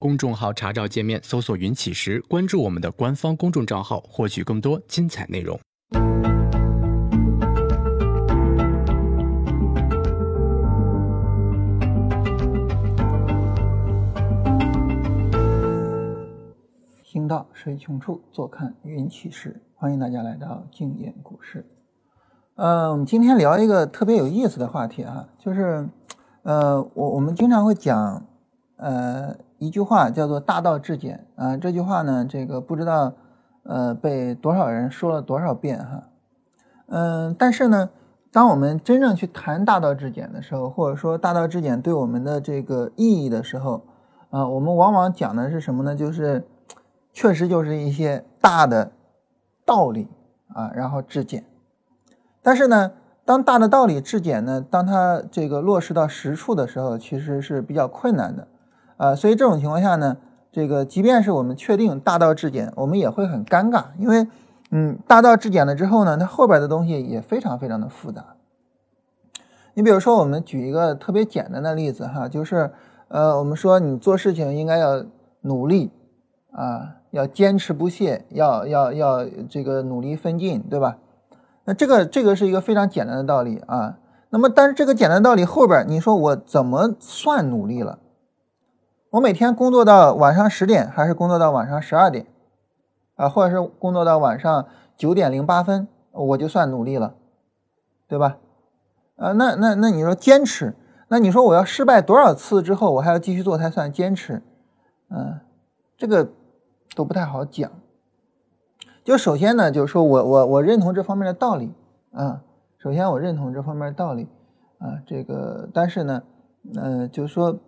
公众号查找界面搜索“云起时”，关注我们的官方公众账号，获取更多精彩内容。行到水穷处，坐看云起时。欢迎大家来到静言股市。呃，我们今天聊一个特别有意思的话题啊，就是呃，我我们经常会讲呃。一句话叫做“大道至简”啊，这句话呢，这个不知道呃被多少人说了多少遍哈，嗯，但是呢，当我们真正去谈“大道至简”的时候，或者说“大道至简”对我们的这个意义的时候，啊，我们往往讲的是什么呢？就是确实就是一些大的道理啊，然后至简。但是呢，当大的道理至简呢，当它这个落实到实处的时候，其实是比较困难的。啊，所以这种情况下呢，这个即便是我们确定大道至简，我们也会很尴尬，因为，嗯，大道至简了之后呢，它后边的东西也非常非常的复杂。你比如说，我们举一个特别简单的例子哈，就是，呃，我们说你做事情应该要努力啊，要坚持不懈，要要要这个努力奋进，对吧？那这个这个是一个非常简单的道理啊。那么，但是这个简单道理后边，你说我怎么算努力了？我每天工作到晚上十点，还是工作到晚上十二点，啊，或者是工作到晚上九点零八分，我就算努力了，对吧？啊，那那那你说坚持，那你说我要失败多少次之后，我还要继续做才算坚持？嗯，这个都不太好讲。就首先呢，就是说我我我认同这方面的道理啊，首先我认同这方面的道理啊，这个但是呢，嗯，就是说。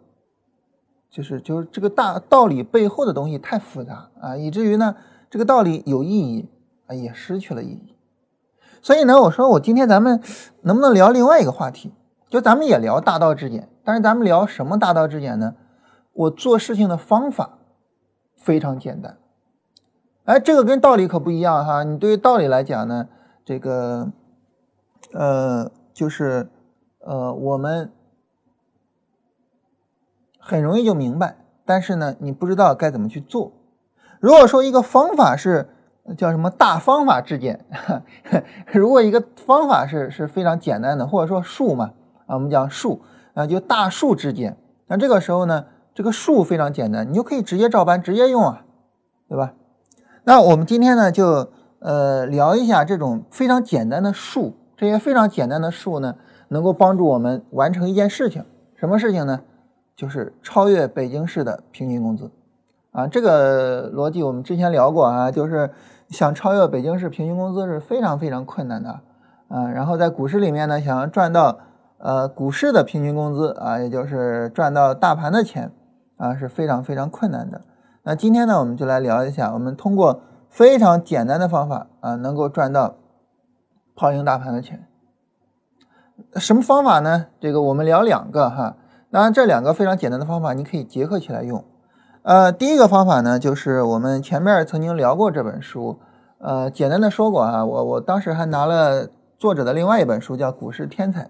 就是就是这个大道理背后的东西太复杂啊，以至于呢，这个道理有意义啊，也失去了意义。所以呢，我说我今天咱们能不能聊另外一个话题？就咱们也聊大道至简，但是咱们聊什么大道至简呢？我做事情的方法非常简单。哎，这个跟道理可不一样哈。你对于道理来讲呢，这个呃，就是呃，我们。很容易就明白，但是呢，你不知道该怎么去做。如果说一个方法是叫什么大方法至简，如果一个方法是是非常简单的，或者说术嘛，啊，我们讲术啊，就大术至简。那这个时候呢，这个术非常简单，你就可以直接照搬，直接用啊，对吧？那我们今天呢，就呃聊一下这种非常简单的术，这些非常简单的术呢，能够帮助我们完成一件事情，什么事情呢？就是超越北京市的平均工资，啊，这个逻辑我们之前聊过啊，就是想超越北京市平均工资是非常非常困难的，啊，然后在股市里面呢，想要赚到呃股市的平均工资啊，也就是赚到大盘的钱啊，是非常非常困难的。那今天呢，我们就来聊一下，我们通过非常简单的方法啊，能够赚到跑赢大盘的钱。什么方法呢？这个我们聊两个哈。当然，这两个非常简单的方法，你可以结合起来用。呃，第一个方法呢，就是我们前面曾经聊过这本书，呃，简单的说过啊，我我当时还拿了作者的另外一本书，叫《股市天才》，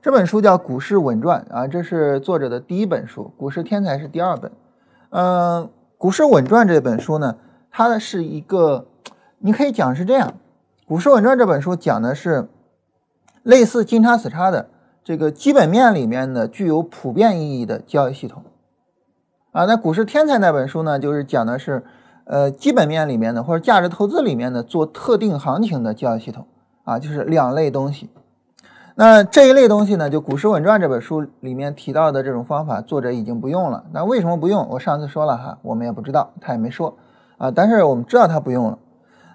这本书叫《股市稳赚》啊，这是作者的第一本书，《股市天才》是第二本。嗯，《股市稳赚》这本书呢，它是一个，你可以讲是这样，《股市稳赚》这本书讲的是类似金叉死叉的。这个基本面里面的具有普遍意义的交易系统，啊，那股市天才那本书呢，就是讲的是，呃，基本面里面的或者价值投资里面的做特定行情的交易系统，啊，就是两类东西。那这一类东西呢，就《股市稳赚》这本书里面提到的这种方法，作者已经不用了。那为什么不用？我上次说了哈，我们也不知道，他也没说，啊，但是我们知道他不用了。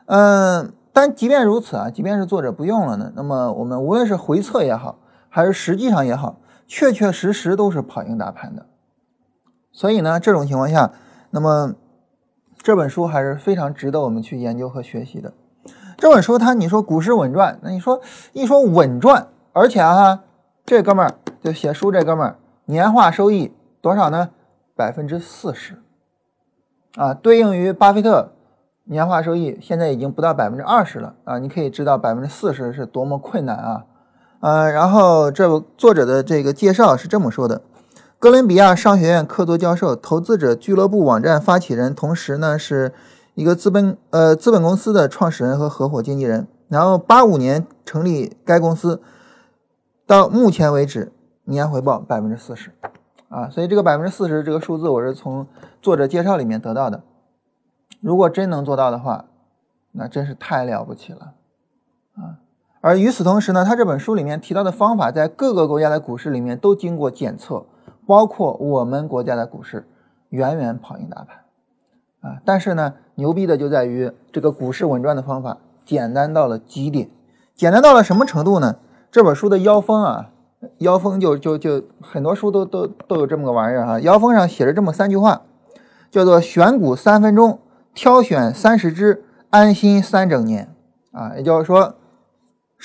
嗯，但即便如此啊，即便是作者不用了呢，那么我们无论是回测也好，还是实际上也好，确确实实都是跑赢大盘的。所以呢，这种情况下，那么这本书还是非常值得我们去研究和学习的。这本书它你说股市稳赚，那你说一说稳赚，而且啊，这哥们儿就写书这哥们儿年化收益多少呢？百分之四十啊，对应于巴菲特年化收益现在已经不到百分之二十了啊，你可以知道百分之四十是多么困难啊。呃，然后这作者的这个介绍是这么说的：哥伦比亚商学院客座教授、投资者俱乐部网站发起人，同时呢是一个资本呃资本公司的创始人和合伙经纪人。然后八五年成立该公司，到目前为止年回报百分之四十，啊，所以这个百分之四十这个数字我是从作者介绍里面得到的。如果真能做到的话，那真是太了不起了，而与此同时呢，他这本书里面提到的方法，在各个国家的股市里面都经过检测，包括我们国家的股市，远远跑赢大盘，啊！但是呢，牛逼的就在于这个股市稳赚的方法简单到了极点，简单到了什么程度呢？这本书的腰封啊，腰封就就就很多书都都都有这么个玩意儿哈，腰封上写着这么三句话，叫做“选股三分钟，挑选三十只，安心三整年”，啊，也就是说。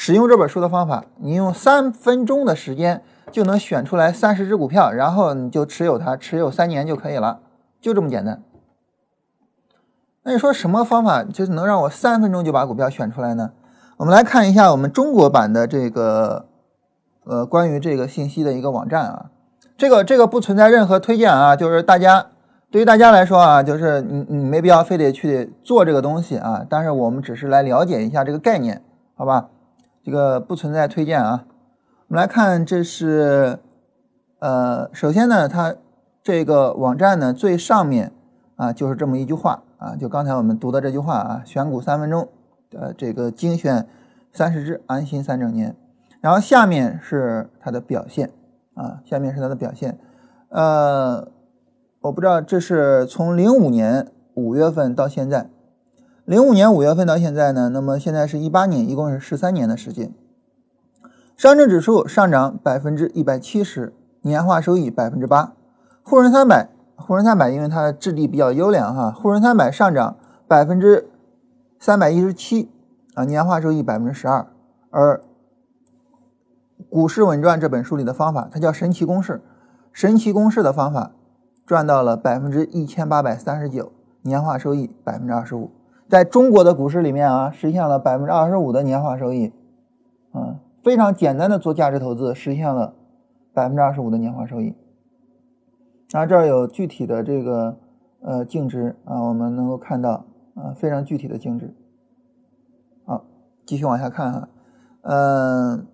使用这本书的方法，你用三分钟的时间就能选出来三十只股票，然后你就持有它，持有三年就可以了，就这么简单。那你说什么方法就是能让我三分钟就把股票选出来呢？我们来看一下我们中国版的这个呃关于这个信息的一个网站啊，这个这个不存在任何推荐啊，就是大家对于大家来说啊，就是你你没必要非得去做这个东西啊，但是我们只是来了解一下这个概念，好吧？这个不存在推荐啊，我们来看，这是呃，首先呢，它这个网站呢最上面啊就是这么一句话啊，就刚才我们读的这句话啊，选股三分钟，呃，这个精选三十只，安心三整年。然后下面是它的表现啊，下面是它的表现，呃，我不知道这是从零五年五月份到现在。零五年五月份到现在呢，那么现在是一八年，一共是十三年的时间。上证指数上涨百分之一百七十，年化收益百分之八。沪深三百，沪深三百因为它的质地比较优良哈，沪深三百上涨百分之三百一十七啊，年化收益百分之十二。而股市稳赚这本书里的方法，它叫神奇公式，神奇公式的方法赚到了百分之一千八百三十九，年化收益百分之二十五。在中国的股市里面啊，实现了百分之二十五的年化收益，啊，非常简单的做价值投资，实现了百分之二十五的年化收益。然后这儿有具体的这个呃净值啊，我们能够看到啊，非常具体的净值。好，继续往下看哈，嗯，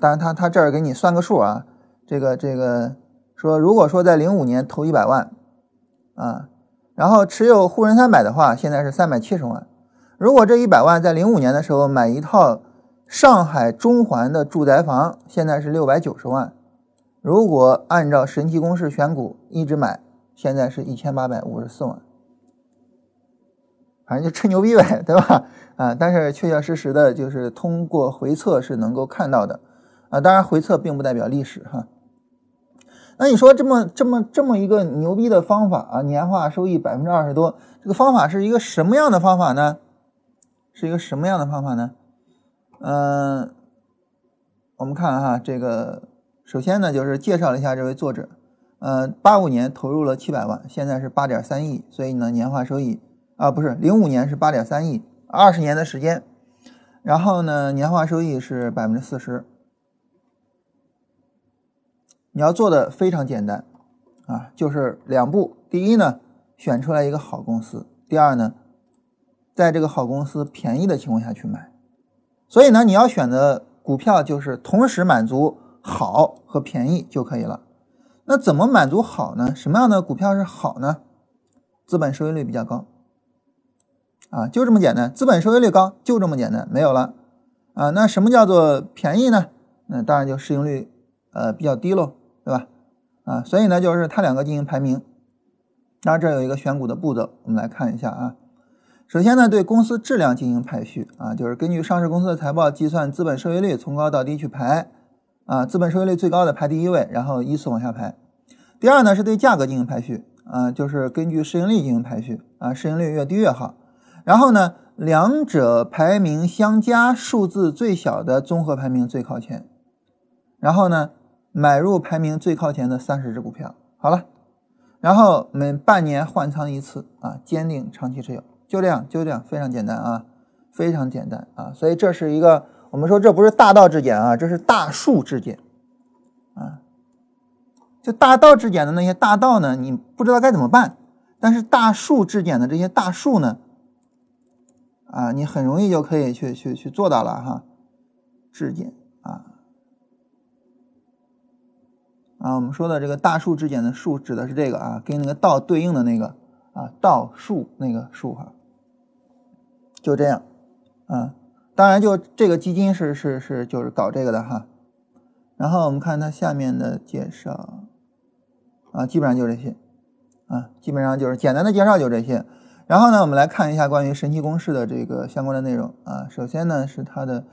当然他他这儿给你算个数啊，这个这个说，如果说在零五年投一百万，啊。然后持有沪深三百的话，现在是三百七十万。如果这一百万在零五年的时候买一套上海中环的住宅房，现在是六百九十万。如果按照神奇公式选股一直买，现在是一千八百五十四万。反正就吹牛逼呗，对吧？啊，但是确确实实的就是通过回测是能够看到的。啊，当然回测并不代表历史哈。那你说这么这么这么一个牛逼的方法啊，年化收益百分之二十多，这个方法是一个什么样的方法呢？是一个什么样的方法呢？嗯，我们看哈，这个首先呢就是介绍了一下这位作者，呃，八五年投入了七百万，现在是八点三亿，所以呢年化收益啊不是零五年是八点三亿，二十年的时间，然后呢年化收益是百分之四十。你要做的非常简单，啊，就是两步。第一呢，选出来一个好公司；第二呢，在这个好公司便宜的情况下去买。所以呢，你要选的股票就是同时满足好和便宜就可以了。那怎么满足好呢？什么样的股票是好呢？资本收益率比较高，啊，就这么简单。资本收益率高就这么简单，没有了。啊，那什么叫做便宜呢？那当然就市盈率呃比较低喽。对吧？啊，所以呢，就是它两个进行排名。当然，这有一个选股的步骤，我们来看一下啊。首先呢，对公司质量进行排序啊，就是根据上市公司的财报计算资本收益率，从高到低去排啊。资本收益率最高的排第一位，然后依次往下排。第二呢，是对价格进行排序啊，就是根据市盈率进行排序啊，市盈率越低越好。然后呢，两者排名相加，数字最小的综合排名最靠前。然后呢？买入排名最靠前的三十只股票，好了，然后每半年换仓一次啊，坚定长期持有，就这样，就这样，非常简单啊，非常简单啊，所以这是一个我们说这不是大道至简啊，这是大数至简啊。就大道至简的那些大道呢，你不知道该怎么办；但是大数至简的这些大数呢，啊，你很容易就可以去去去做到了哈。质检啊啊，我们说的这个大数之间的数指的是这个啊，跟那个道对应的那个啊道数那个数哈，就这样啊。当然，就这个基金是是是就是搞这个的哈。然后我们看它下面的介绍啊，基本上就这些啊，基本上就是简单的介绍就这些。然后呢，我们来看一下关于神奇公式的这个相关的内容啊。首先呢是它的。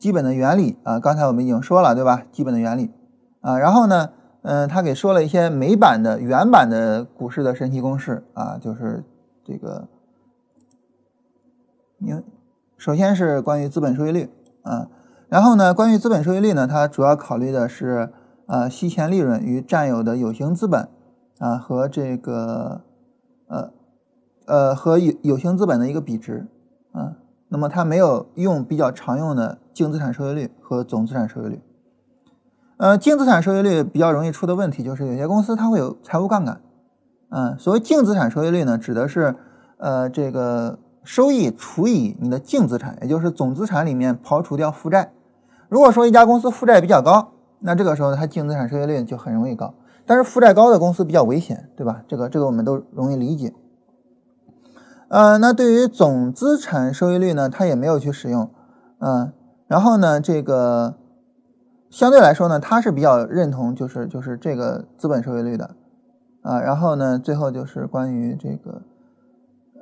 基本的原理啊，刚才我们已经说了，对吧？基本的原理啊，然后呢，嗯，他给说了一些美版的原版的股市的神奇公式啊，就是这个，因为首先是关于资本收益率啊，然后呢，关于资本收益率呢，它主要考虑的是呃息前利润与占有的有形资本啊和这个呃呃和有有形资本的一个比值啊。那么它没有用比较常用的净资产收益率和总资产收益率。呃，净资产收益率比较容易出的问题就是有些公司它会有财务杠杆。嗯，所谓净资产收益率呢，指的是呃这个收益除以你的净资产，也就是总资产里面刨除掉负债。如果说一家公司负债比较高，那这个时候它净资产收益率就很容易高。但是负债高的公司比较危险，对吧？这个这个我们都容易理解。呃，那对于总资产收益率呢，它也没有去使用，嗯，然后呢，这个相对来说呢，他是比较认同，就是就是这个资本收益率的，啊，然后呢，最后就是关于这个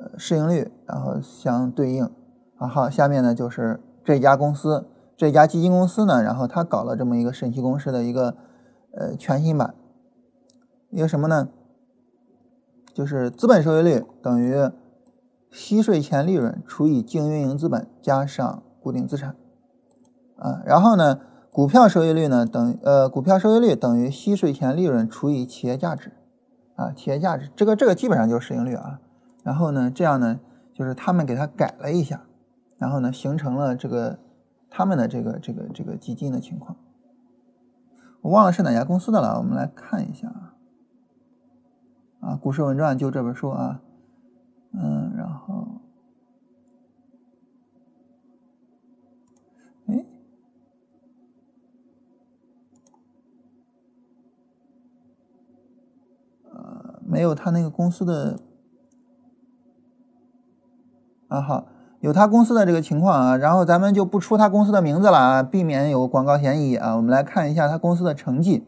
呃市盈率，然后相对应，啊好，下面呢就是这家公司这家基金公司呢，然后他搞了这么一个神奇公式的一个呃全新版，一个什么呢？就是资本收益率等于。息税前利润除以净运营资本加上固定资产，啊，然后呢，股票收益率呢等呃，股票收益率等于息税前利润除以企业价值，啊，企业价值这个这个基本上就是市盈率啊。然后呢，这样呢，就是他们给它改了一下，然后呢，形成了这个他们的这个这个这个基金的情况。我忘了是哪家公司的了，我们来看一下啊，啊，《股市文传》就这本书啊。嗯，然后，哎，呃，没有他那个公司的，啊好，有他公司的这个情况啊，然后咱们就不出他公司的名字了啊，避免有广告嫌疑啊。我们来看一下他公司的成绩。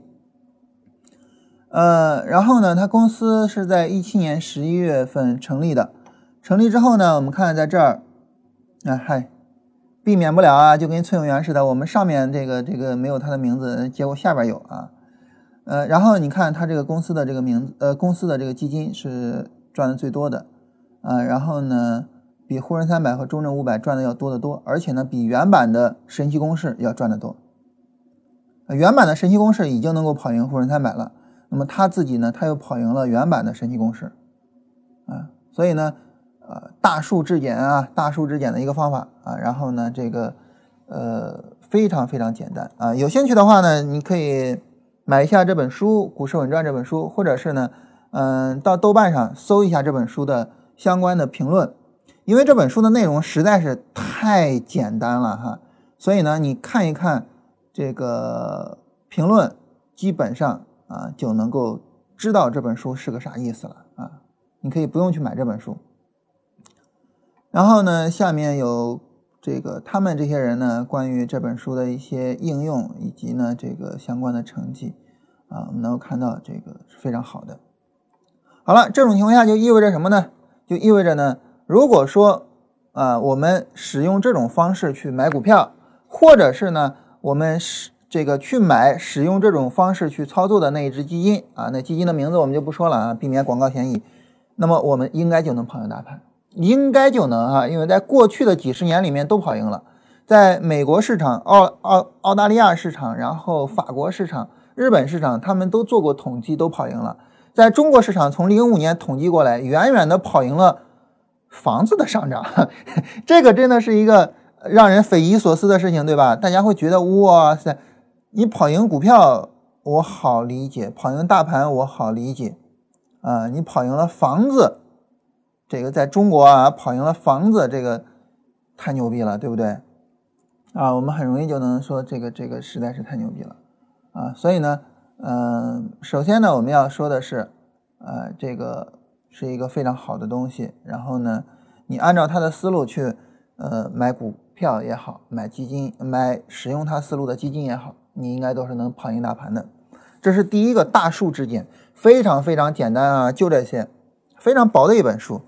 呃，然后呢，他公司是在一七年十一月份成立的。成立之后呢，我们看在这儿，啊嗨，避免不了啊，就跟崔永元似的，我们上面这个这个没有他的名字，结果下边有啊，呃，然后你看他这个公司的这个名字，呃，公司的这个基金是赚的最多的，啊，然后呢，比沪深三百和中证五百赚的要多得多，而且呢，比原版的神奇公式要赚得多，原版的神奇公式已经能够跑赢沪深三百了，那么他自己呢，他又跑赢了原版的神奇公式，啊，所以呢。呃，大数质检啊，大数质检的一个方法啊，然后呢，这个呃非常非常简单啊，有兴趣的话呢，你可以买一下这本书《股市稳赚》这本书，或者是呢，嗯，到豆瓣上搜一下这本书的相关的评论，因为这本书的内容实在是太简单了哈，所以呢，你看一看这个评论，基本上啊就能够知道这本书是个啥意思了啊，你可以不用去买这本书。然后呢，下面有这个他们这些人呢，关于这本书的一些应用以及呢这个相关的成绩啊，我们能够看到这个是非常好的。好了，这种情况下就意味着什么呢？就意味着呢，如果说啊，我们使用这种方式去买股票，或者是呢，我们使这个去买使用这种方式去操作的那一只基金啊，那基金的名字我们就不说了啊，避免广告嫌疑。那么我们应该就能跑赢大盘。应该就能啊，因为在过去的几十年里面都跑赢了，在美国市场、澳澳澳大利亚市场，然后法国市场、日本市场，他们都做过统计，都跑赢了。在中国市场，从零五年统计过来，远远的跑赢了房子的上涨，这个真的是一个让人匪夷所思的事情，对吧？大家会觉得哇塞，你跑赢股票我好理解，跑赢大盘我好理解，啊，你跑赢了房子，这个在中国啊，跑赢了房子，这个太牛逼了，对不对？啊，我们很容易就能说这个这个实在是太牛逼了，啊，所以呢，嗯，首先呢，我们要说的是，呃，这个是一个非常好的东西，然后呢，你按照他的思路去，呃，买股票也好，买基金，买使用他思路的基金也好。你应该都是能跑赢大盘的，这是第一个大数之简，非常非常简单啊，就这些，非常薄的一本书。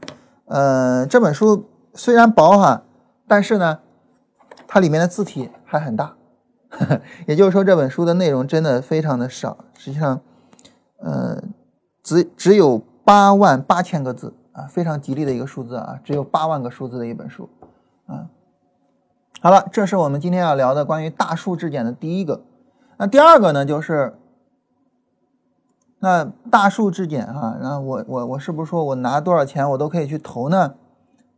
呃，这本书虽然薄哈，但是呢，它里面的字体还很大，也就是说这本书的内容真的非常的少。实际上，呃，只只有八万八千个字啊，非常吉利的一个数字啊，只有八万个数字的一本书啊。好了，这是我们今天要聊的关于大数质检的第一个。那第二个呢，就是那大数质检哈，然后我我我是不是说我拿多少钱我都可以去投呢？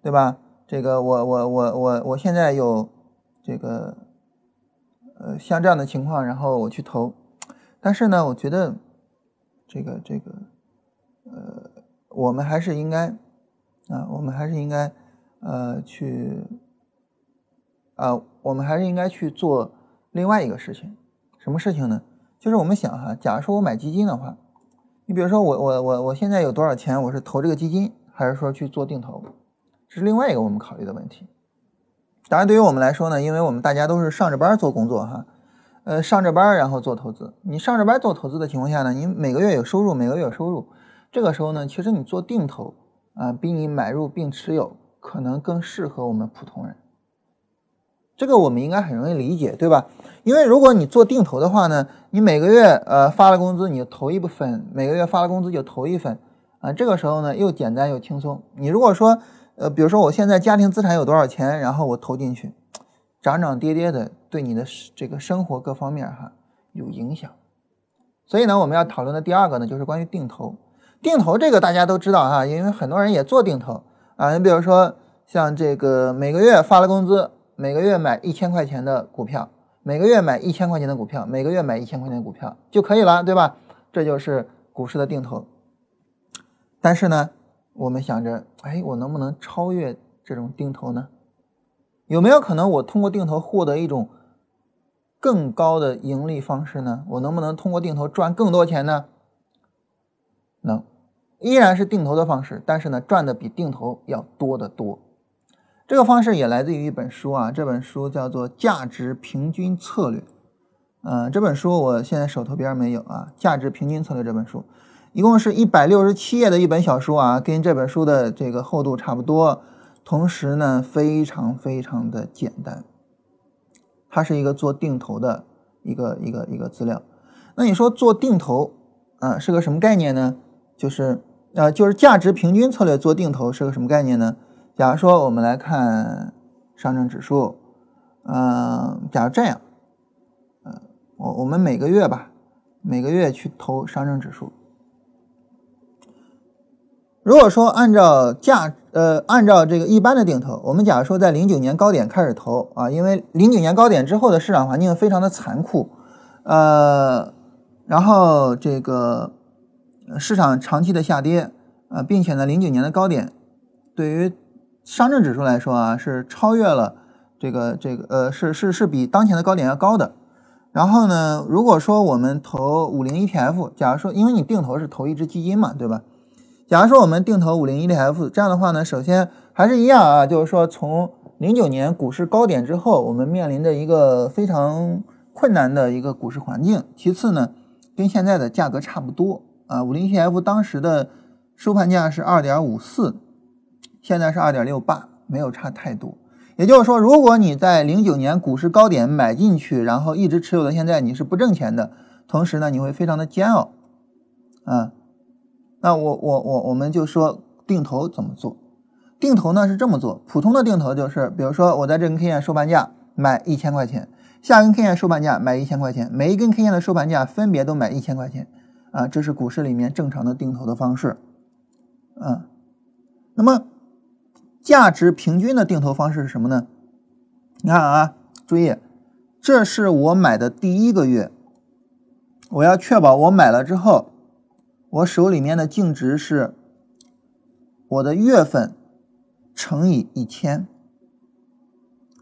对吧？这个我我我我我现在有这个呃像这样的情况，然后我去投，但是呢，我觉得这个这个呃，我们还是应该啊，我们还是应该呃去啊，我们还是应该去做另外一个事情。什么事情呢？就是我们想哈，假如说我买基金的话，你比如说我我我我现在有多少钱，我是投这个基金，还是说去做定投，这是另外一个我们考虑的问题。当然，对于我们来说呢，因为我们大家都是上着班做工作哈，呃，上着班然后做投资。你上着班做投资的情况下呢，你每个月有收入，每个月有收入，这个时候呢，其实你做定投啊，比你买入并持有可能更适合我们普通人。这个我们应该很容易理解，对吧？因为如果你做定投的话呢，你每个月呃发了工资你就投一部分，每个月发了工资就投一份，啊，这个时候呢又简单又轻松。你如果说呃，比如说我现在家庭资产有多少钱，然后我投进去，涨涨跌跌的，对你的这个生活各方面哈有影响。所以呢，我们要讨论的第二个呢，就是关于定投。定投这个大家都知道哈，因为很多人也做定投啊。你比如说像这个每个月发了工资。每个月买一千块钱的股票，每个月买一千块钱的股票，每个月买一千块钱的股票就可以了，对吧？这就是股市的定投。但是呢，我们想着，哎，我能不能超越这种定投呢？有没有可能我通过定投获得一种更高的盈利方式呢？我能不能通过定投赚更多钱呢？能，依然是定投的方式，但是呢，赚的比定投要多得多。这个方式也来自于一本书啊，这本书叫做《价值平均策略》。嗯，这本书我现在手头边没有啊，《价值平均策略》这本书，一共是一百六十七页的一本小书啊，跟这本书的这个厚度差不多，同时呢，非常非常的简单。它是一个做定投的一个一个一个资料。那你说做定投啊是个什么概念呢？就是呃，就是价值平均策略做定投是个什么概念呢？假如说我们来看上证指数，嗯，假如这样，嗯，我我们每个月吧，每个月去投上证指数。如果说按照价，呃，按照这个一般的定投，我们假如说在零九年高点开始投啊，因为零九年高点之后的市场环境非常的残酷，呃，然后这个市场长期的下跌啊，并且呢，零九年的高点对于上证指数来说啊，是超越了这个这个呃，是是是比当前的高点要高的。然后呢，如果说我们投五零 ETF，假如说因为你定投是投一只基金嘛，对吧？假如说我们定投五零 ETF，这样的话呢，首先还是一样啊，就是说从零九年股市高点之后，我们面临着一个非常困难的一个股市环境。其次呢，跟现在的价格差不多啊，五零 ETF 当时的收盘价是二点五四。现在是二点六八，没有差太多。也就是说，如果你在零九年股市高点买进去，然后一直持有到现在，你是不挣钱的。同时呢，你会非常的煎熬。啊，那我我我我们就说定投怎么做？定投呢是这么做，普通的定投就是，比如说我在这根 K 线收盘价买一千块钱，下根 K 线收盘价买一千块钱，每一根 K 线的收盘价分别都买一千块钱。啊，这是股市里面正常的定投的方式。嗯，那么。价值平均的定投方式是什么呢？你看啊，注意，这是我买的第一个月，我要确保我买了之后，我手里面的净值是我的月份乘以一千。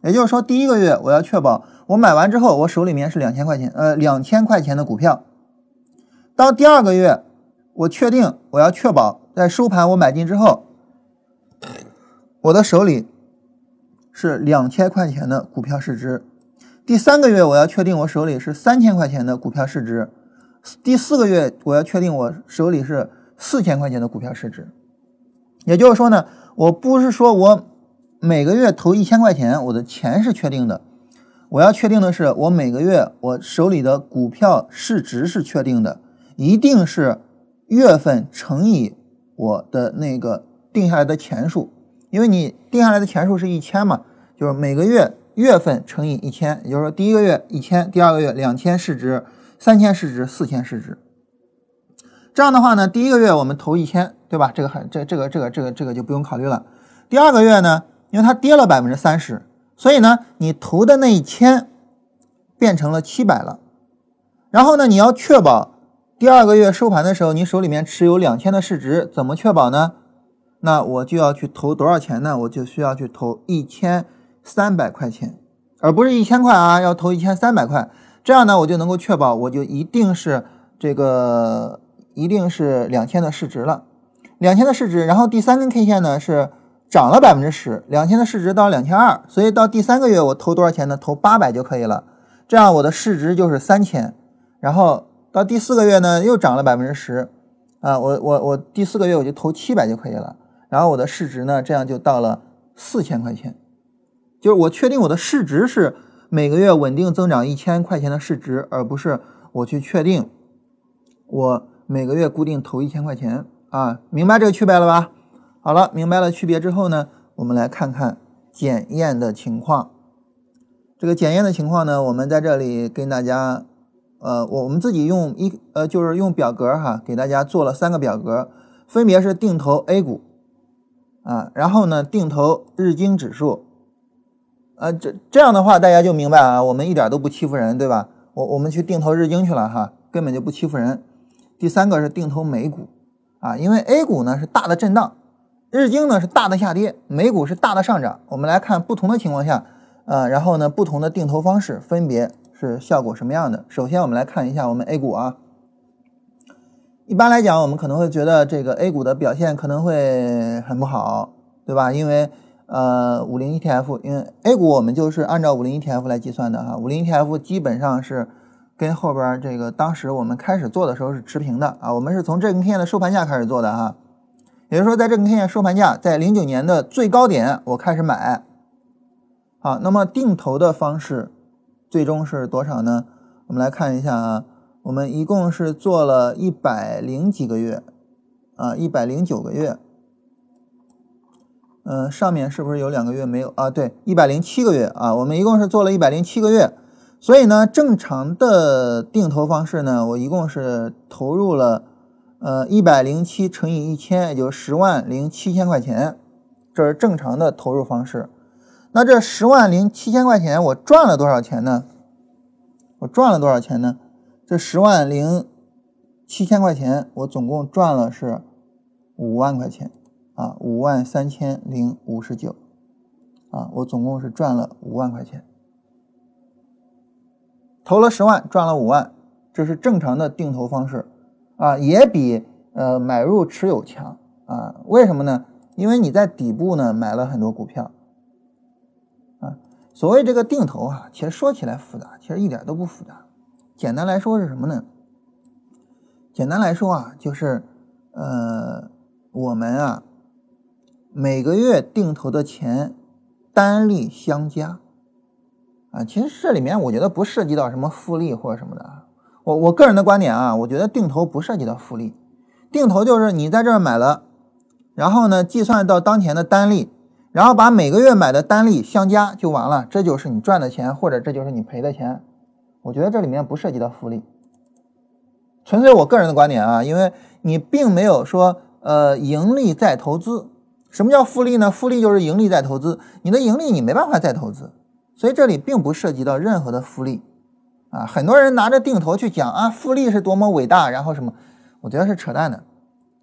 也就是说，第一个月我要确保我买完之后，我手里面是两千块钱，呃，两千块钱的股票。到第二个月，我确定我要确保在收盘我买进之后，我的手里是两千块钱的股票市值。第三个月我要确定我手里是三千块钱的股票市值。第四个月我要确定我手里是四千块钱的股票市值。也就是说呢，我不是说我。每个月投一千块钱，我的钱是确定的。我要确定的是，我每个月我手里的股票市值是确定的，一定是月份乘以我的那个定下来的钱数。因为你定下来的钱数是一千嘛，就是每个月月份乘以一千，也就是说第一个月一千，第二个月两千市值，三千市值，四千市值。这样的话呢，第一个月我们投一千，对吧？这个很这这个这个这个这个就不用考虑了。第二个月呢？因为它跌了百分之三十，所以呢，你投的那一千变成了七百了。然后呢，你要确保第二个月收盘的时候，你手里面持有两千的市值，怎么确保呢？那我就要去投多少钱呢？我就需要去投一千三百块钱，而不是一千块啊，要投一千三百块。这样呢，我就能够确保，我就一定是这个一定是两千的市值了，两千的市值。然后第三根 K 线呢是。涨了百分之十，两千的市值到两千二，所以到第三个月我投多少钱呢？投八百就可以了，这样我的市值就是三千。然后到第四个月呢，又涨了百分之十，啊，我我我第四个月我就投七百就可以了，然后我的市值呢，这样就到了四千块钱。就是我确定我的市值是每个月稳定增长一千块钱的市值，而不是我去确定我每个月固定投一千块钱啊，明白这个区别了吧？好了，明白了区别之后呢，我们来看看检验的情况。这个检验的情况呢，我们在这里跟大家，呃，我我们自己用一呃，就是用表格哈，给大家做了三个表格，分别是定投 A 股啊，然后呢定投日经指数，呃，这这样的话大家就明白啊，我们一点都不欺负人，对吧？我我们去定投日经去了哈，根本就不欺负人。第三个是定投美股啊，因为 A 股呢是大的震荡。日经呢是大的下跌，美股是大的上涨。我们来看不同的情况下，呃，然后呢不同的定投方式分别是效果什么样的。首先我们来看一下我们 A 股啊，一般来讲我们可能会觉得这个 A 股的表现可能会很不好，对吧？因为呃五零 ETF，因为 A 股我们就是按照五零 ETF 来计算的哈，五零 ETF 基本上是跟后边这个当时我们开始做的时候是持平的啊，我们是从这根 K 线的收盘价开始做的哈。也就是说，在这根 K 线收盘价在零九年的最高点，我开始买。好，那么定投的方式最终是多少呢？我们来看一下啊，我们一共是做了一百零几个月啊，一百零九个月。嗯，上面是不是有两个月没有啊？对，一百零七个月啊，我们一共是做了一百零七个月。所以呢，正常的定投方式呢，我一共是投入了。呃，一百零七乘以一千，也就十万零七千块钱，这是正常的投入方式。那这十万零七千块钱，我赚了多少钱呢？我赚了多少钱呢？这十万零七千块钱，我总共赚了是五万块钱啊，五万三千零五十九啊，我总共是赚了五万块钱，投了十万，赚了五万，这是正常的定投方式。啊，也比呃买入持有强啊？为什么呢？因为你在底部呢买了很多股票啊。所谓这个定投啊，其实说起来复杂，其实一点都不复杂。简单来说是什么呢？简单来说啊，就是呃我们啊每个月定投的钱单利相加啊。其实这里面我觉得不涉及到什么复利或者什么的。我我个人的观点啊，我觉得定投不涉及到复利，定投就是你在这儿买了，然后呢计算到当前的单利，然后把每个月买的单利相加就完了，这就是你赚的钱，或者这就是你赔的钱。我觉得这里面不涉及到复利，纯粹我个人的观点啊，因为你并没有说呃盈利再投资。什么叫复利呢？复利就是盈利再投资，你的盈利你没办法再投资，所以这里并不涉及到任何的复利。啊，很多人拿着定投去讲啊，复利是多么伟大，然后什么，我觉得是扯淡的。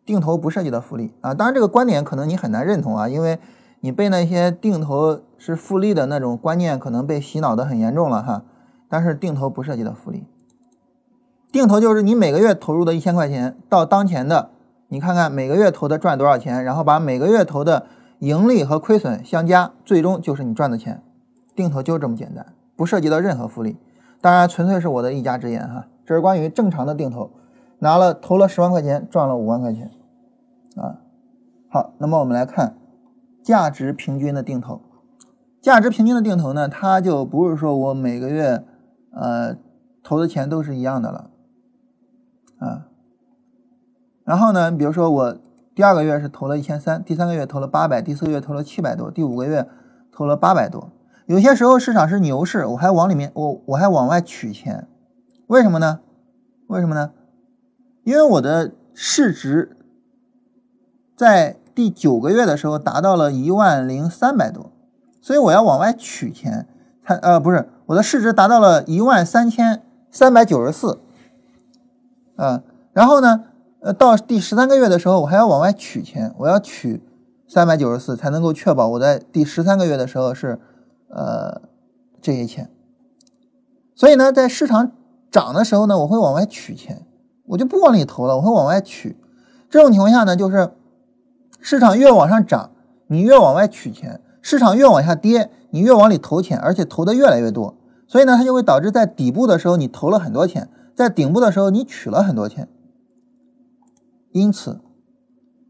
定投不涉及到复利啊，当然这个观点可能你很难认同啊，因为你被那些定投是复利的那种观念可能被洗脑的很严重了哈。但是定投不涉及到复利，定投就是你每个月投入的一千块钱到当前的，你看看每个月投的赚多少钱，然后把每个月投的盈利和亏损相加，最终就是你赚的钱。定投就这么简单，不涉及到任何复利。当然，纯粹是我的一家之言哈。这是关于正常的定投，拿了投了十万块钱，赚了五万块钱。啊，好，那么我们来看价值平均的定投。价值平均的定投呢，它就不是说我每个月呃投的钱都是一样的了啊。然后呢，比如说我第二个月是投了一千三，第三个月投了八百，第四个月投了七百多，第五个月投了八百多。有些时候市场是牛市，我还往里面我我还往外取钱，为什么呢？为什么呢？因为我的市值。在第九个月的时候达到了一万零三百多，所以我要往外取钱，才呃不是我的市值达到了一万三千三百九十四，啊，然后呢，呃到第十三个月的时候我还要往外取钱，我要取三百九十四才能够确保我在第十三个月的时候是呃这些钱，所以呢，在市场涨的时候呢，我会往外取钱，我就不往里投了，我会往外取，这种情况下呢，就是。市场越往上涨，你越往外取钱；市场越往下跌，你越往里投钱，而且投的越来越多。所以呢，它就会导致在底部的时候你投了很多钱，在顶部的时候你取了很多钱。因此，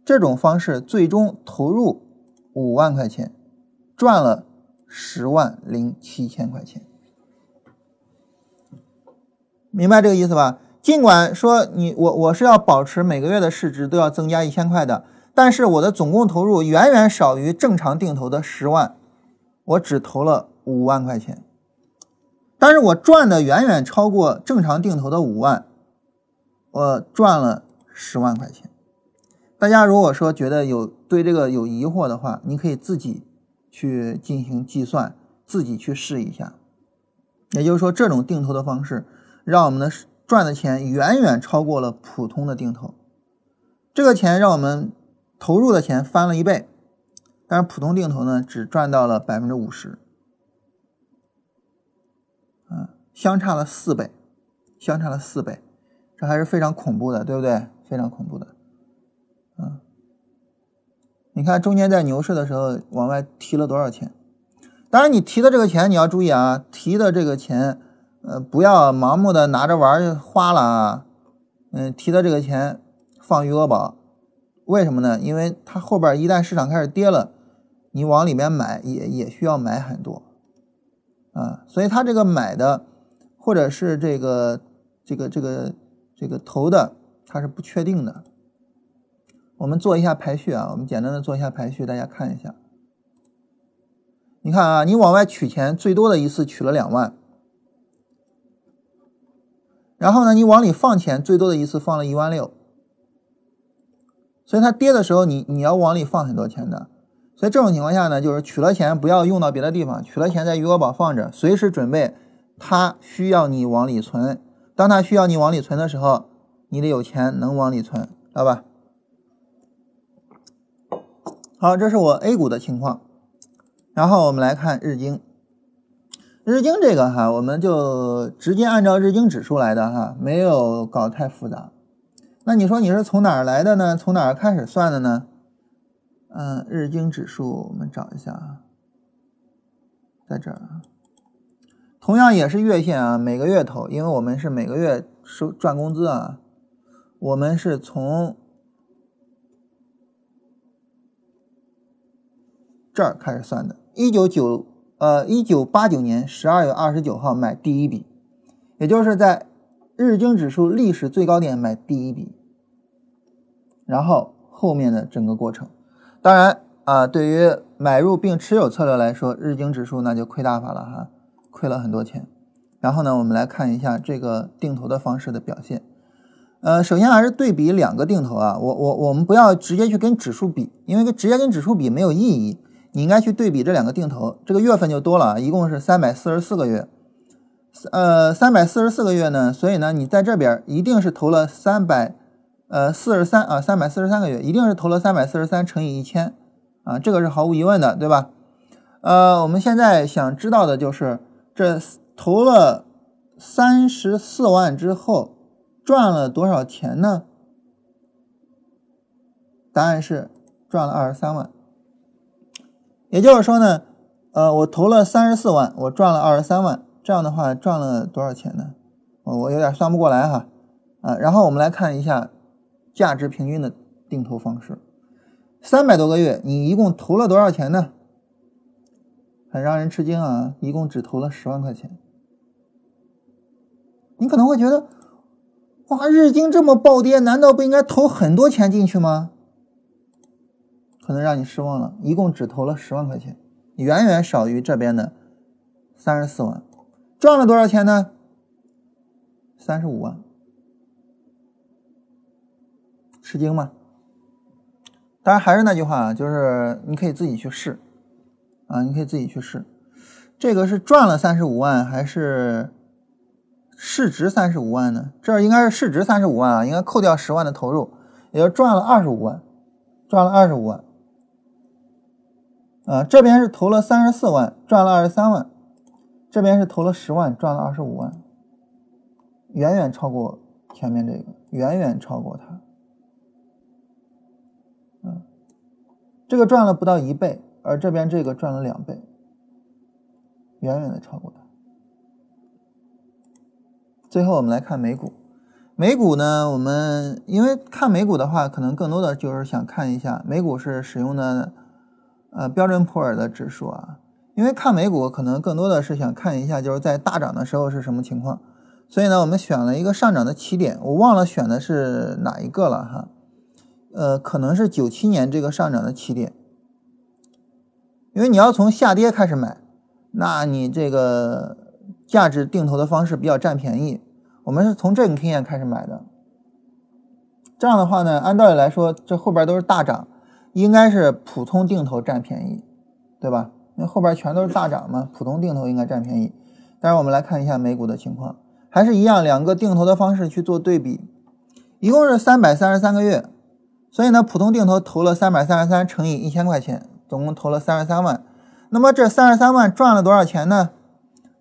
这种方式最终投入五万块钱，赚了十万零七千块钱。明白这个意思吧？尽管说你我我是要保持每个月的市值都要增加一千块的。但是我的总共投入远远少于正常定投的十万，我只投了五万块钱，但是我赚的远远超过正常定投的五万，我赚了十万块钱。大家如果说觉得有对这个有疑惑的话，你可以自己去进行计算，自己去试一下。也就是说，这种定投的方式让我们的赚的钱远远超过了普通的定投，这个钱让我们。投入的钱翻了一倍，但是普通定投呢，只赚到了百分之五十，啊，相差了四倍，相差了四倍，这还是非常恐怖的，对不对？非常恐怖的，嗯，你看中间在牛市的时候往外提了多少钱？当然，你提的这个钱你要注意啊，提的这个钱，呃，不要盲目的拿着玩就花了啊，嗯，提的这个钱放余额宝。为什么呢？因为它后边一旦市场开始跌了，你往里面买也也需要买很多啊，所以它这个买的或者是这个这个这个这个投的，它是不确定的。我们做一下排序啊，我们简单的做一下排序，大家看一下。你看啊，你往外取钱最多的一次取了两万，然后呢，你往里放钱最多的一次放了一万六。所以它跌的时候，你你要往里放很多钱的。所以这种情况下呢，就是取了钱不要用到别的地方，取了钱在余额宝放着，随时准备它需要你往里存。当它需要你往里存的时候，你得有钱能往里存，知道吧？好，这是我 A 股的情况。然后我们来看日经，日经这个哈，我们就直接按照日经指数来的哈，没有搞太复杂。那你说你是从哪儿来的呢？从哪儿开始算的呢？嗯，日经指数我们找一下啊，在这儿，同样也是月线啊，每个月投，因为我们是每个月收赚工资啊，我们是从这儿开始算的。一九九呃一九八九年十二月二十九号买第一笔，也就是在日经指数历史最高点买第一笔。然后后面的整个过程，当然啊，对于买入并持有策略来说，日经指数那就亏大发了哈，亏了很多钱。然后呢，我们来看一下这个定投的方式的表现。呃，首先还是对比两个定投啊，我我我们不要直接去跟指数比，因为跟直接跟指数比没有意义。你应该去对比这两个定投，这个月份就多了，一共是三百四十四个月。呃三百四十四个月呢，所以呢，你在这边一定是投了三百呃四十三啊，三百四十三个月，一定是投了三百四十三乘以一千啊，这个是毫无疑问的，对吧？呃，我们现在想知道的就是这投了三十四万之后赚了多少钱呢？答案是赚了二十三万。也就是说呢，呃，我投了三十四万，我赚了二十三万，这样的话赚了多少钱呢？我我有点算不过来哈，啊，然后我们来看一下价值平均的定投方式，三百多个月，你一共投了多少钱呢？很让人吃惊啊，一共只投了十万块钱。你可能会觉得，哇，日经这么暴跌，难道不应该投很多钱进去吗？可能让你失望了，一共只投了十万块钱，远远少于这边的三十四万，赚了多少钱呢？三十五万，吃惊吗？当然还是那句话，就是你可以自己去试，啊，你可以自己去试，这个是赚了三十五万还是市值三十五万呢？这应该是市值三十五万啊，应该扣掉十万的投入，也就赚了二十五万，赚了二十五万。啊，这边是投了三十四万，赚了二十三万；这边是投了十万，赚了二十五万，远远超过前面这个，远远超过它。嗯，这个赚了不到一倍，而这边这个赚了两倍，远远的超过它。最后我们来看美股，美股呢，我们因为看美股的话，可能更多的就是想看一下美股是使用的。呃，标准普尔的指数啊，因为看美股可能更多的是想看一下，就是在大涨的时候是什么情况，所以呢，我们选了一个上涨的起点，我忘了选的是哪一个了哈，呃，可能是九七年这个上涨的起点，因为你要从下跌开始买，那你这个价值定投的方式比较占便宜，我们是从这根 K 线开始买的，这样的话呢，按道理来说，这后边都是大涨。应该是普通定投占便宜，对吧？因为后边全都是大涨嘛，普通定投应该占便宜。但是我们来看一下美股的情况，还是一样，两个定投的方式去做对比，一共是三百三十三个月，所以呢，普通定投投了三百三十三乘以一千块钱，总共投了三十三万。那么这三十三万赚了多少钱呢？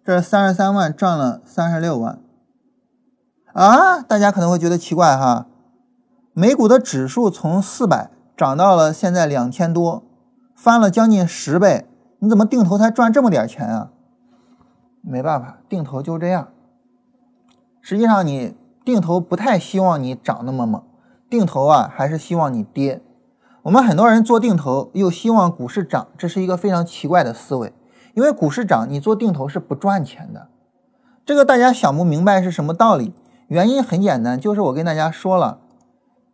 这三十三万赚了三十六万。啊，大家可能会觉得奇怪哈，美股的指数从四百。涨到了现在两千多，翻了将近十倍，你怎么定投才赚这么点钱啊？没办法，定投就这样。实际上你定投不太希望你涨那么猛，定投啊还是希望你跌。我们很多人做定投又希望股市涨，这是一个非常奇怪的思维。因为股市涨，你做定投是不赚钱的。这个大家想不明白是什么道理？原因很简单，就是我跟大家说了。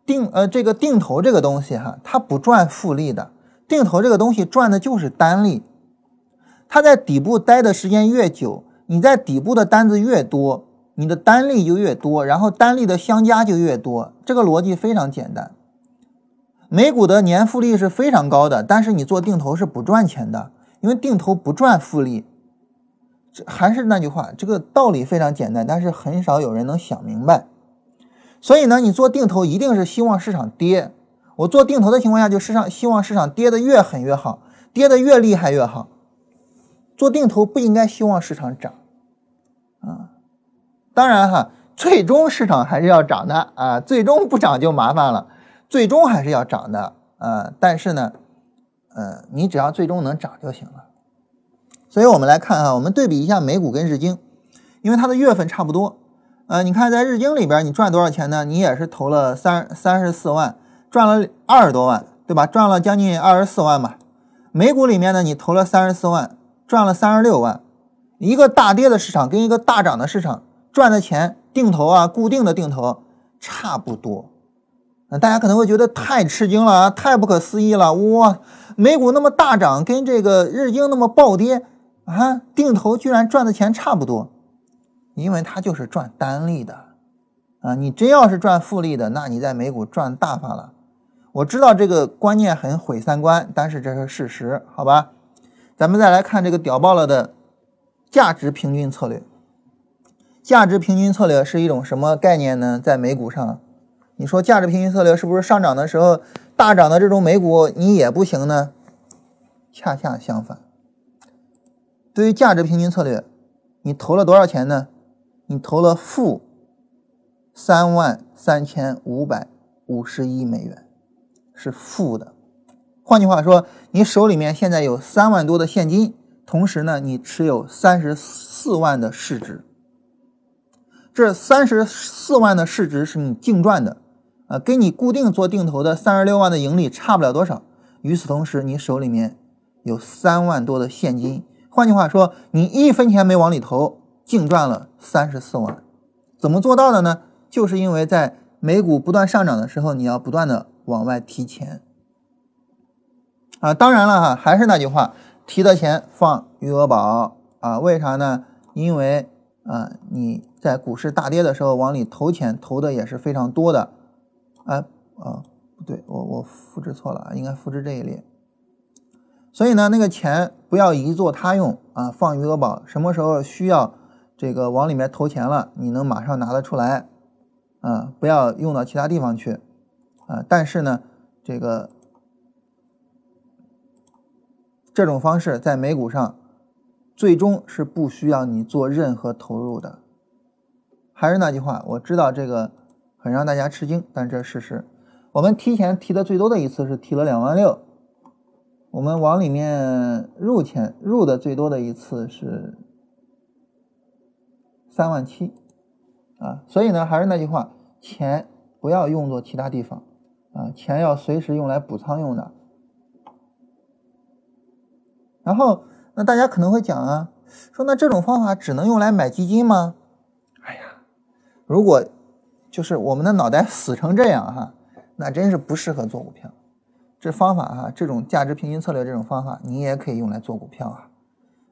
定呃，这个定投这个东西哈，它不赚复利的。定投这个东西赚的就是单利，它在底部待的时间越久，你在底部的单子越多，你的单利就越多，然后单利的相加就越多。这个逻辑非常简单。美股的年复利是非常高的，但是你做定投是不赚钱的，因为定投不赚复利。这还是那句话，这个道理非常简单，但是很少有人能想明白。所以呢，你做定投一定是希望市场跌。我做定投的情况下，就市场希望市场跌得越狠越好，跌得越厉害越好。做定投不应该希望市场涨，啊，当然哈，最终市场还是要涨的啊，最终不涨就麻烦了，最终还是要涨的啊。但是呢，呃，你只要最终能涨就行了。所以我们来看啊，我们对比一下美股跟日经，因为它的月份差不多。呃，你看在日经里边，你赚多少钱呢？你也是投了三三十四万，赚了二十多万，对吧？赚了将近二十四万吧。美股里面呢，你投了三十四万，赚了三十六万。一个大跌的市场跟一个大涨的市场赚的钱，定投啊，固定的定投差不多。那大家可能会觉得太吃惊了啊，太不可思议了！哇，美股那么大涨，跟这个日经那么暴跌啊，定投居然赚的钱差不多。因为它就是赚单利的，啊，你真要是赚复利的，那你在美股赚大发了。我知道这个观念很毁三观，但是这是事实，好吧？咱们再来看这个屌爆了的价值平均策略。价值平均策略是一种什么概念呢？在美股上，你说价值平均策略是不是上涨的时候大涨的这种美股你也不行呢？恰恰相反，对于价值平均策略，你投了多少钱呢？你投了负三万三千五百五十一美元，是负的。换句话说，你手里面现在有三万多的现金，同时呢，你持有三十四万的市值。这三十四万的市值是你净赚的，啊，跟你固定做定投的三十六万的盈利差不了多少。与此同时，你手里面有三万多的现金。换句话说，你一分钱没往里投，净赚了三十四万。怎么做到的呢？就是因为在美股不断上涨的时候，你要不断的往外提钱。啊，当然了哈，还是那句话，提的钱放余额宝啊？为啥呢？因为啊，你在股市大跌的时候往里投钱，投的也是非常多的。哎，啊，不对，我我复制错了，应该复制这一列。所以呢，那个钱不要一做他用啊，放余额宝，什么时候需要这个往里面投钱了，你能马上拿得出来啊，不要用到其他地方去啊。但是呢，这个。这种方式在美股上，最终是不需要你做任何投入的。还是那句话，我知道这个很让大家吃惊，但这是事实。我们提前提的最多的一次是提了两万六，我们往里面入钱入的最多的一次是三万七，啊，所以呢，还是那句话，钱不要用作其他地方，啊，钱要随时用来补仓用的。然后，那大家可能会讲啊，说那这种方法只能用来买基金吗？哎呀，如果就是我们的脑袋死成这样哈，那真是不适合做股票。这方法哈，这种价值平均策略这种方法，你也可以用来做股票啊。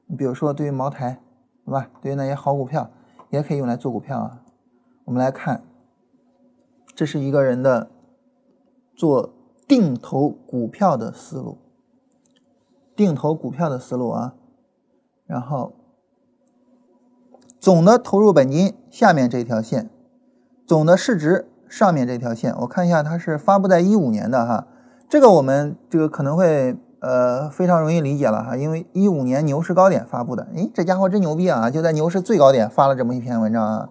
你比如说，对于茅台，对吧？对于那些好股票，也可以用来做股票啊。我们来看，这是一个人的做定投股票的思路。定投股票的思路啊，然后总的投入本金下面这条线，总的市值上面这条线，我看一下它是发布在一五年的哈，这个我们这个可能会呃非常容易理解了哈，因为一五年牛市高点发布的，诶，这家伙真牛逼啊，就在牛市最高点发了这么一篇文章啊，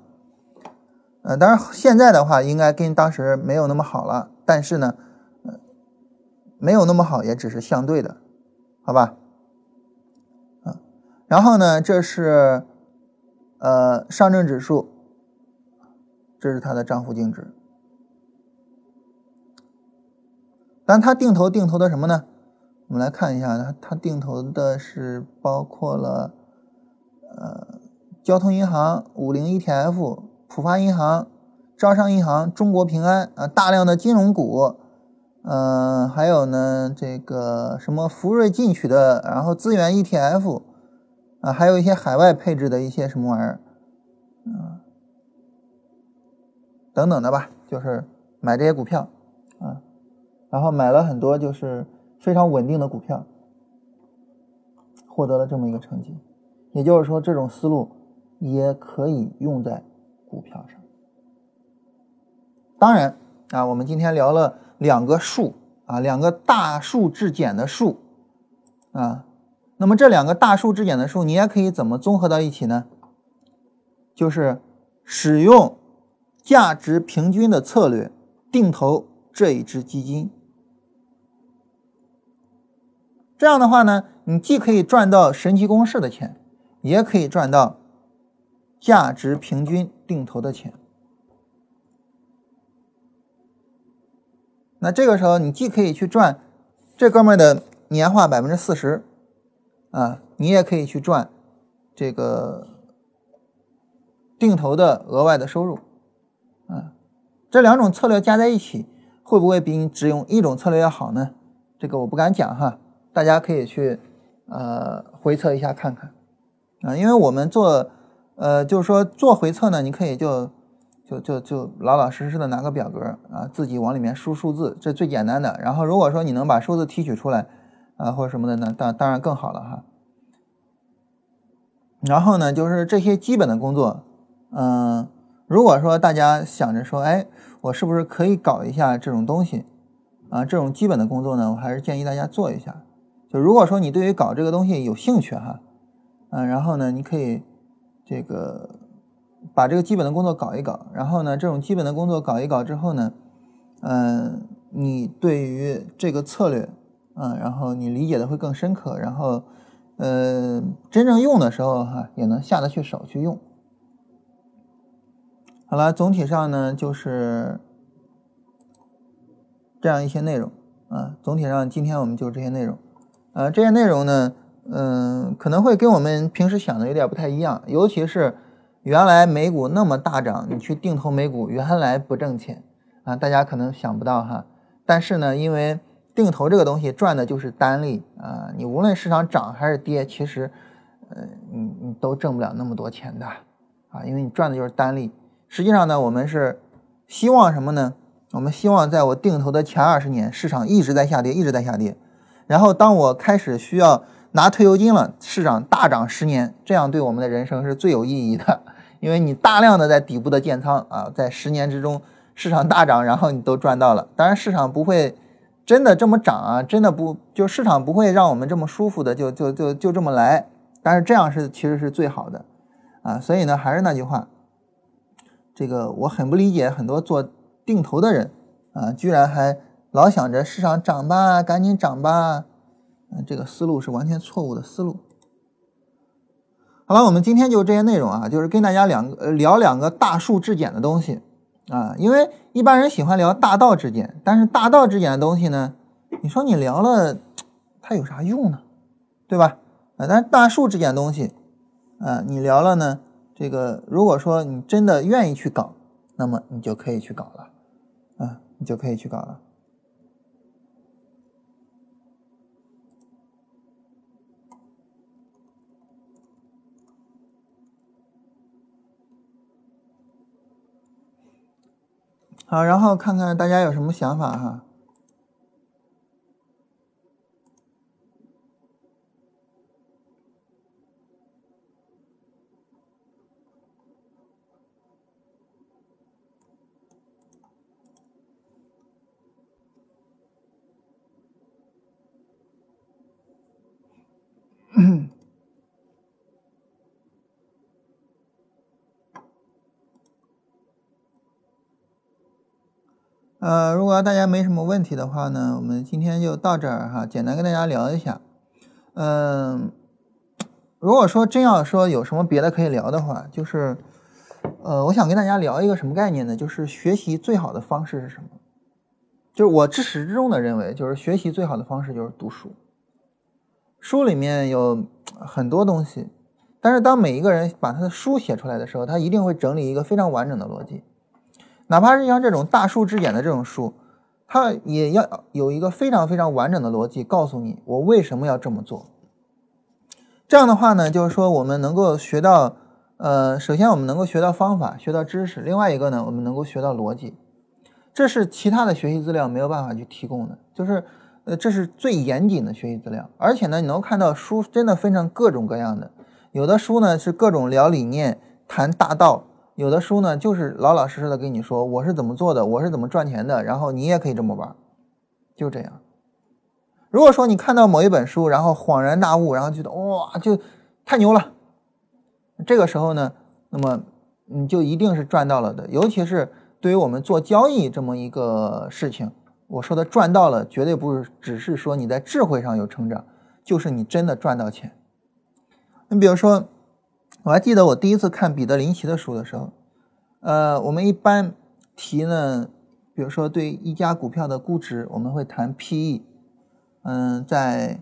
呃，当然现在的话应该跟当时没有那么好了，但是呢，没有那么好也只是相对的。好吧，啊，然后呢，这是呃上证指数，这是它的账户净值，但它定投定投的什么呢？我们来看一下，它它定投的是包括了呃交通银行、五零 ETF、浦发银行、招商银行、中国平安啊，大量的金融股。嗯，还有呢，这个什么福瑞进取的，然后资源 ETF 啊，还有一些海外配置的一些什么玩意儿啊，等等的吧，就是买这些股票啊，然后买了很多就是非常稳定的股票，获得了这么一个成绩。也就是说，这种思路也可以用在股票上。当然啊，我们今天聊了。两个数啊，两个大数质检的数啊，那么这两个大数质检的数，你也可以怎么综合到一起呢？就是使用价值平均的策略定投这一只基金，这样的话呢，你既可以赚到神奇公式的钱，也可以赚到价值平均定投的钱。那这个时候，你既可以去赚这哥们儿的年化百分之四十，啊，你也可以去赚这个定投的额外的收入，啊，这两种策略加在一起，会不会比你只用一种策略要好呢？这个我不敢讲哈，大家可以去呃回测一下看看，啊，因为我们做呃就是说做回测呢，你可以就。就就就老老实实的拿个表格啊，自己往里面输数字，这最简单的。然后如果说你能把数字提取出来啊，或者什么的呢，当当然更好了哈。然后呢，就是这些基本的工作嗯，如果说大家想着说，哎，我是不是可以搞一下这种东西啊？这种基本的工作呢，我还是建议大家做一下。就如果说你对于搞这个东西有兴趣哈，嗯，然后呢，你可以这个把这个基本的工作搞一搞，然后呢，这种基本的工作搞一搞之后呢，嗯，你对于这个策略，嗯，然后你理解的会更深刻，然后，呃，真正用的时候哈，也能下得去手去用。好了，总体上呢就是这样一些内容啊。总体上今天我们就这些内容，呃，这些内容呢，嗯，可能会跟我们平时想的有点不太一样。尤其是原来美股那么大涨，你去定投美股原来不挣钱啊，大家可能想不到哈。但是呢，因为定投这个东西赚的就是单利啊，你无论市场涨还是跌，其实，呃，你你都挣不了那么多钱的啊，因为你赚的就是单利。实际上呢，我们是希望什么呢？我们希望在我定投的前二十年，市场一直在下跌，一直在下跌。然后当我开始需要拿退休金了，市场大涨十年，这样对我们的人生是最有意义的。因为你大量的在底部的建仓啊，在十年之中市场大涨，然后你都赚到了。当然市场不会真的这么涨啊，真的不就市场不会让我们这么舒服的就就就就这么来。但是这样是其实是最好的啊。所以呢，还是那句话。这个我很不理解，很多做定投的人啊，居然还老想着市场涨吧，赶紧涨吧，嗯，这个思路是完全错误的思路。好了，我们今天就这些内容啊，就是跟大家两个聊两个大树质检的东西啊，因为一般人喜欢聊大道质检，但是大道质检的东西呢，你说你聊了，它有啥用呢？对吧？啊，但是大树质检东西啊，你聊了呢？这个，如果说你真的愿意去搞，那么你就可以去搞了，啊，你就可以去搞了。好，然后看看大家有什么想法哈。呃，如果大家没什么问题的话呢，我们今天就到这儿哈，简单跟大家聊一下。嗯，如果说真要说有什么别的可以聊的话，就是，呃，我想跟大家聊一个什么概念呢？就是学习最好的方式是什么？就是我至始至终的认为，就是学习最好的方式就是读书。书里面有很多东西，但是当每一个人把他的书写出来的时候，他一定会整理一个非常完整的逻辑。哪怕是像这种大数之简的这种书，它也要有一个非常非常完整的逻辑，告诉你我为什么要这么做。这样的话呢，就是说我们能够学到，呃，首先我们能够学到方法，学到知识；另外一个呢，我们能够学到逻辑。这是其他的学习资料没有办法去提供的，就是，呃，这是最严谨的学习资料。而且呢，你能看到书真的分成各种各样的，有的书呢是各种聊理念、谈大道。有的书呢，就是老老实实的跟你说我是怎么做的，我是怎么赚钱的，然后你也可以这么玩，就这样。如果说你看到某一本书，然后恍然大悟，然后觉得哇，就太牛了，这个时候呢，那么你就一定是赚到了的。尤其是对于我们做交易这么一个事情，我说的赚到了，绝对不是只是说你在智慧上有成长，就是你真的赚到钱。你比如说。我还记得我第一次看彼得林奇的书的时候，呃，我们一般提呢，比如说对一家股票的估值，我们会谈 P/E，嗯，在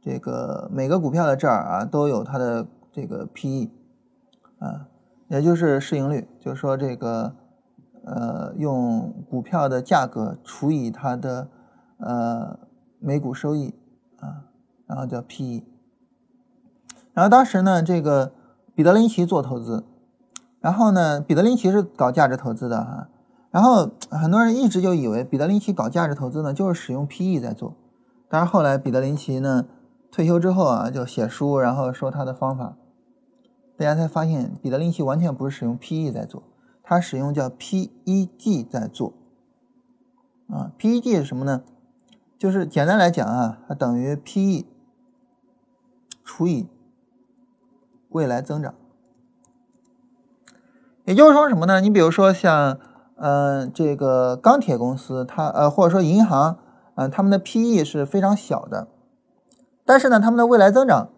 这个每个股票的这儿啊，都有它的这个 P/E，啊，也就是市盈率，就是说这个呃，用股票的价格除以它的呃每股收益。啊，然后叫 P/E。然后当时呢，这个彼得林奇做投资，然后呢，彼得林奇是搞价值投资的哈。然后很多人一直就以为彼得林奇搞价值投资呢，就是使用 PE 在做。但是后来彼得林奇呢退休之后啊，就写书，然后说他的方法。大家才发现彼得林奇完全不是使用 PE 在做，他使用叫 PEG 在做。啊，PEG 是什么呢？就是简单来讲啊，它等于 PE 除以未来增长。也就是说什么呢？你比如说像，嗯，这个钢铁公司，它呃，或者说银行，嗯，他们的 PE 是非常小的，但是呢，他们的未来增长，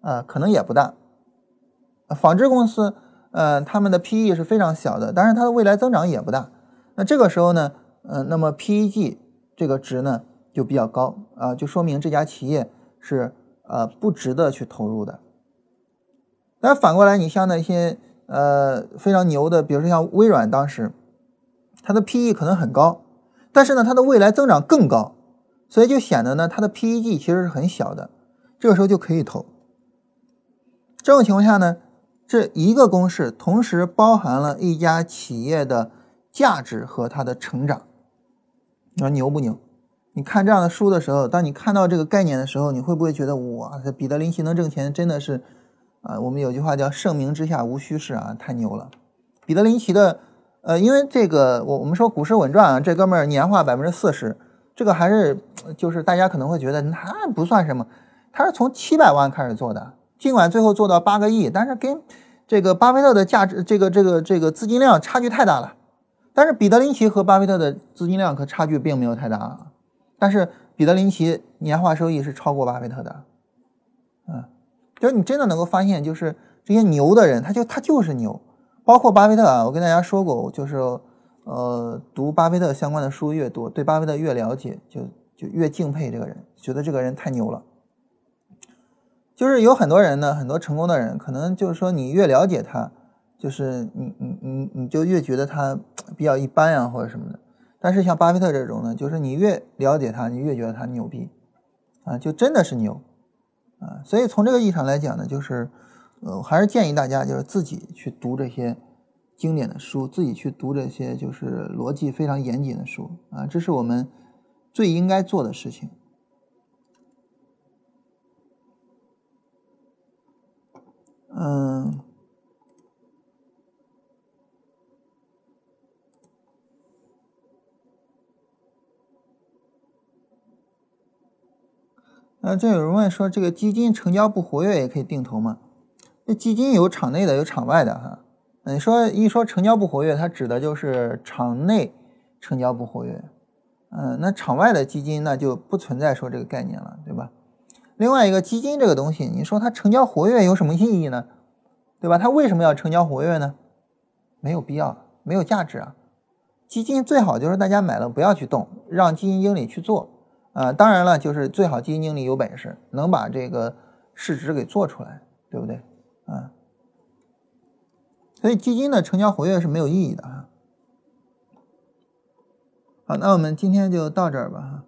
啊，可能也不大。纺织公司，呃，他们的 PE 是非常小的，但是它的未来增长也不大。那这个时候呢，嗯，那么 PEG 这个值呢就比较高啊，就说明这家企业是呃不值得去投入的。但反过来，你像那些呃非常牛的，比如说像微软，当时它的 PE 可能很高，但是呢，它的未来增长更高，所以就显得呢它的 PEG 其实是很小的，这个时候就可以投。这种情况下呢？这一个公式同时包含了一家企业的价值和它的成长，你说牛不牛？你看这样的书的时候，当你看到这个概念的时候，你会不会觉得哇，这彼得林奇能挣钱真的是啊？我们有句话叫“盛名之下无虚事”啊，太牛了！彼得林奇的呃，因为这个我我们说股市稳赚啊，这哥们儿年化百分之四十，这个还是就是大家可能会觉得那不算什么，他是从七百万开始做的，尽管最后做到八个亿，但是跟这个巴菲特的价值，这个这个这个资金量差距太大了，但是彼得林奇和巴菲特的资金量可差距并没有太大啊。但是彼得林奇年化收益是超过巴菲特的，就是你真的能够发现，就是这些牛的人，他就他就是牛，包括巴菲特啊。我跟大家说过，就是呃，读巴菲特相关的书越多，对巴菲特越了解，就就越敬佩这个人，觉得这个人太牛了。就是有很多人呢，很多成功的人，可能就是说你越了解他，就是你你你你就越觉得他比较一般呀，或者什么的。但是像巴菲特这种呢，就是你越了解他，你越觉得他牛逼，啊，就真的是牛，啊。所以从这个意义上来讲呢，就是呃，还是建议大家就是自己去读这些经典的书，自己去读这些就是逻辑非常严谨的书啊，这是我们最应该做的事情。嗯，那，这有人问说，这个基金成交不活跃也可以定投吗？那基金有场内的，有场外的哈。你说一说成交不活跃，它指的就是场内成交不活跃。嗯，那场外的基金那就不存在说这个概念了，对吧？另外一个基金这个东西，你说它成交活跃有什么意义呢？对吧？它为什么要成交活跃呢？没有必要，没有价值啊。基金最好就是大家买了不要去动，让基金经理去做啊。当然了，就是最好基金经理有本事，能把这个市值给做出来，对不对？啊。所以基金的成交活跃是没有意义的啊。好，那我们今天就到这儿吧哈。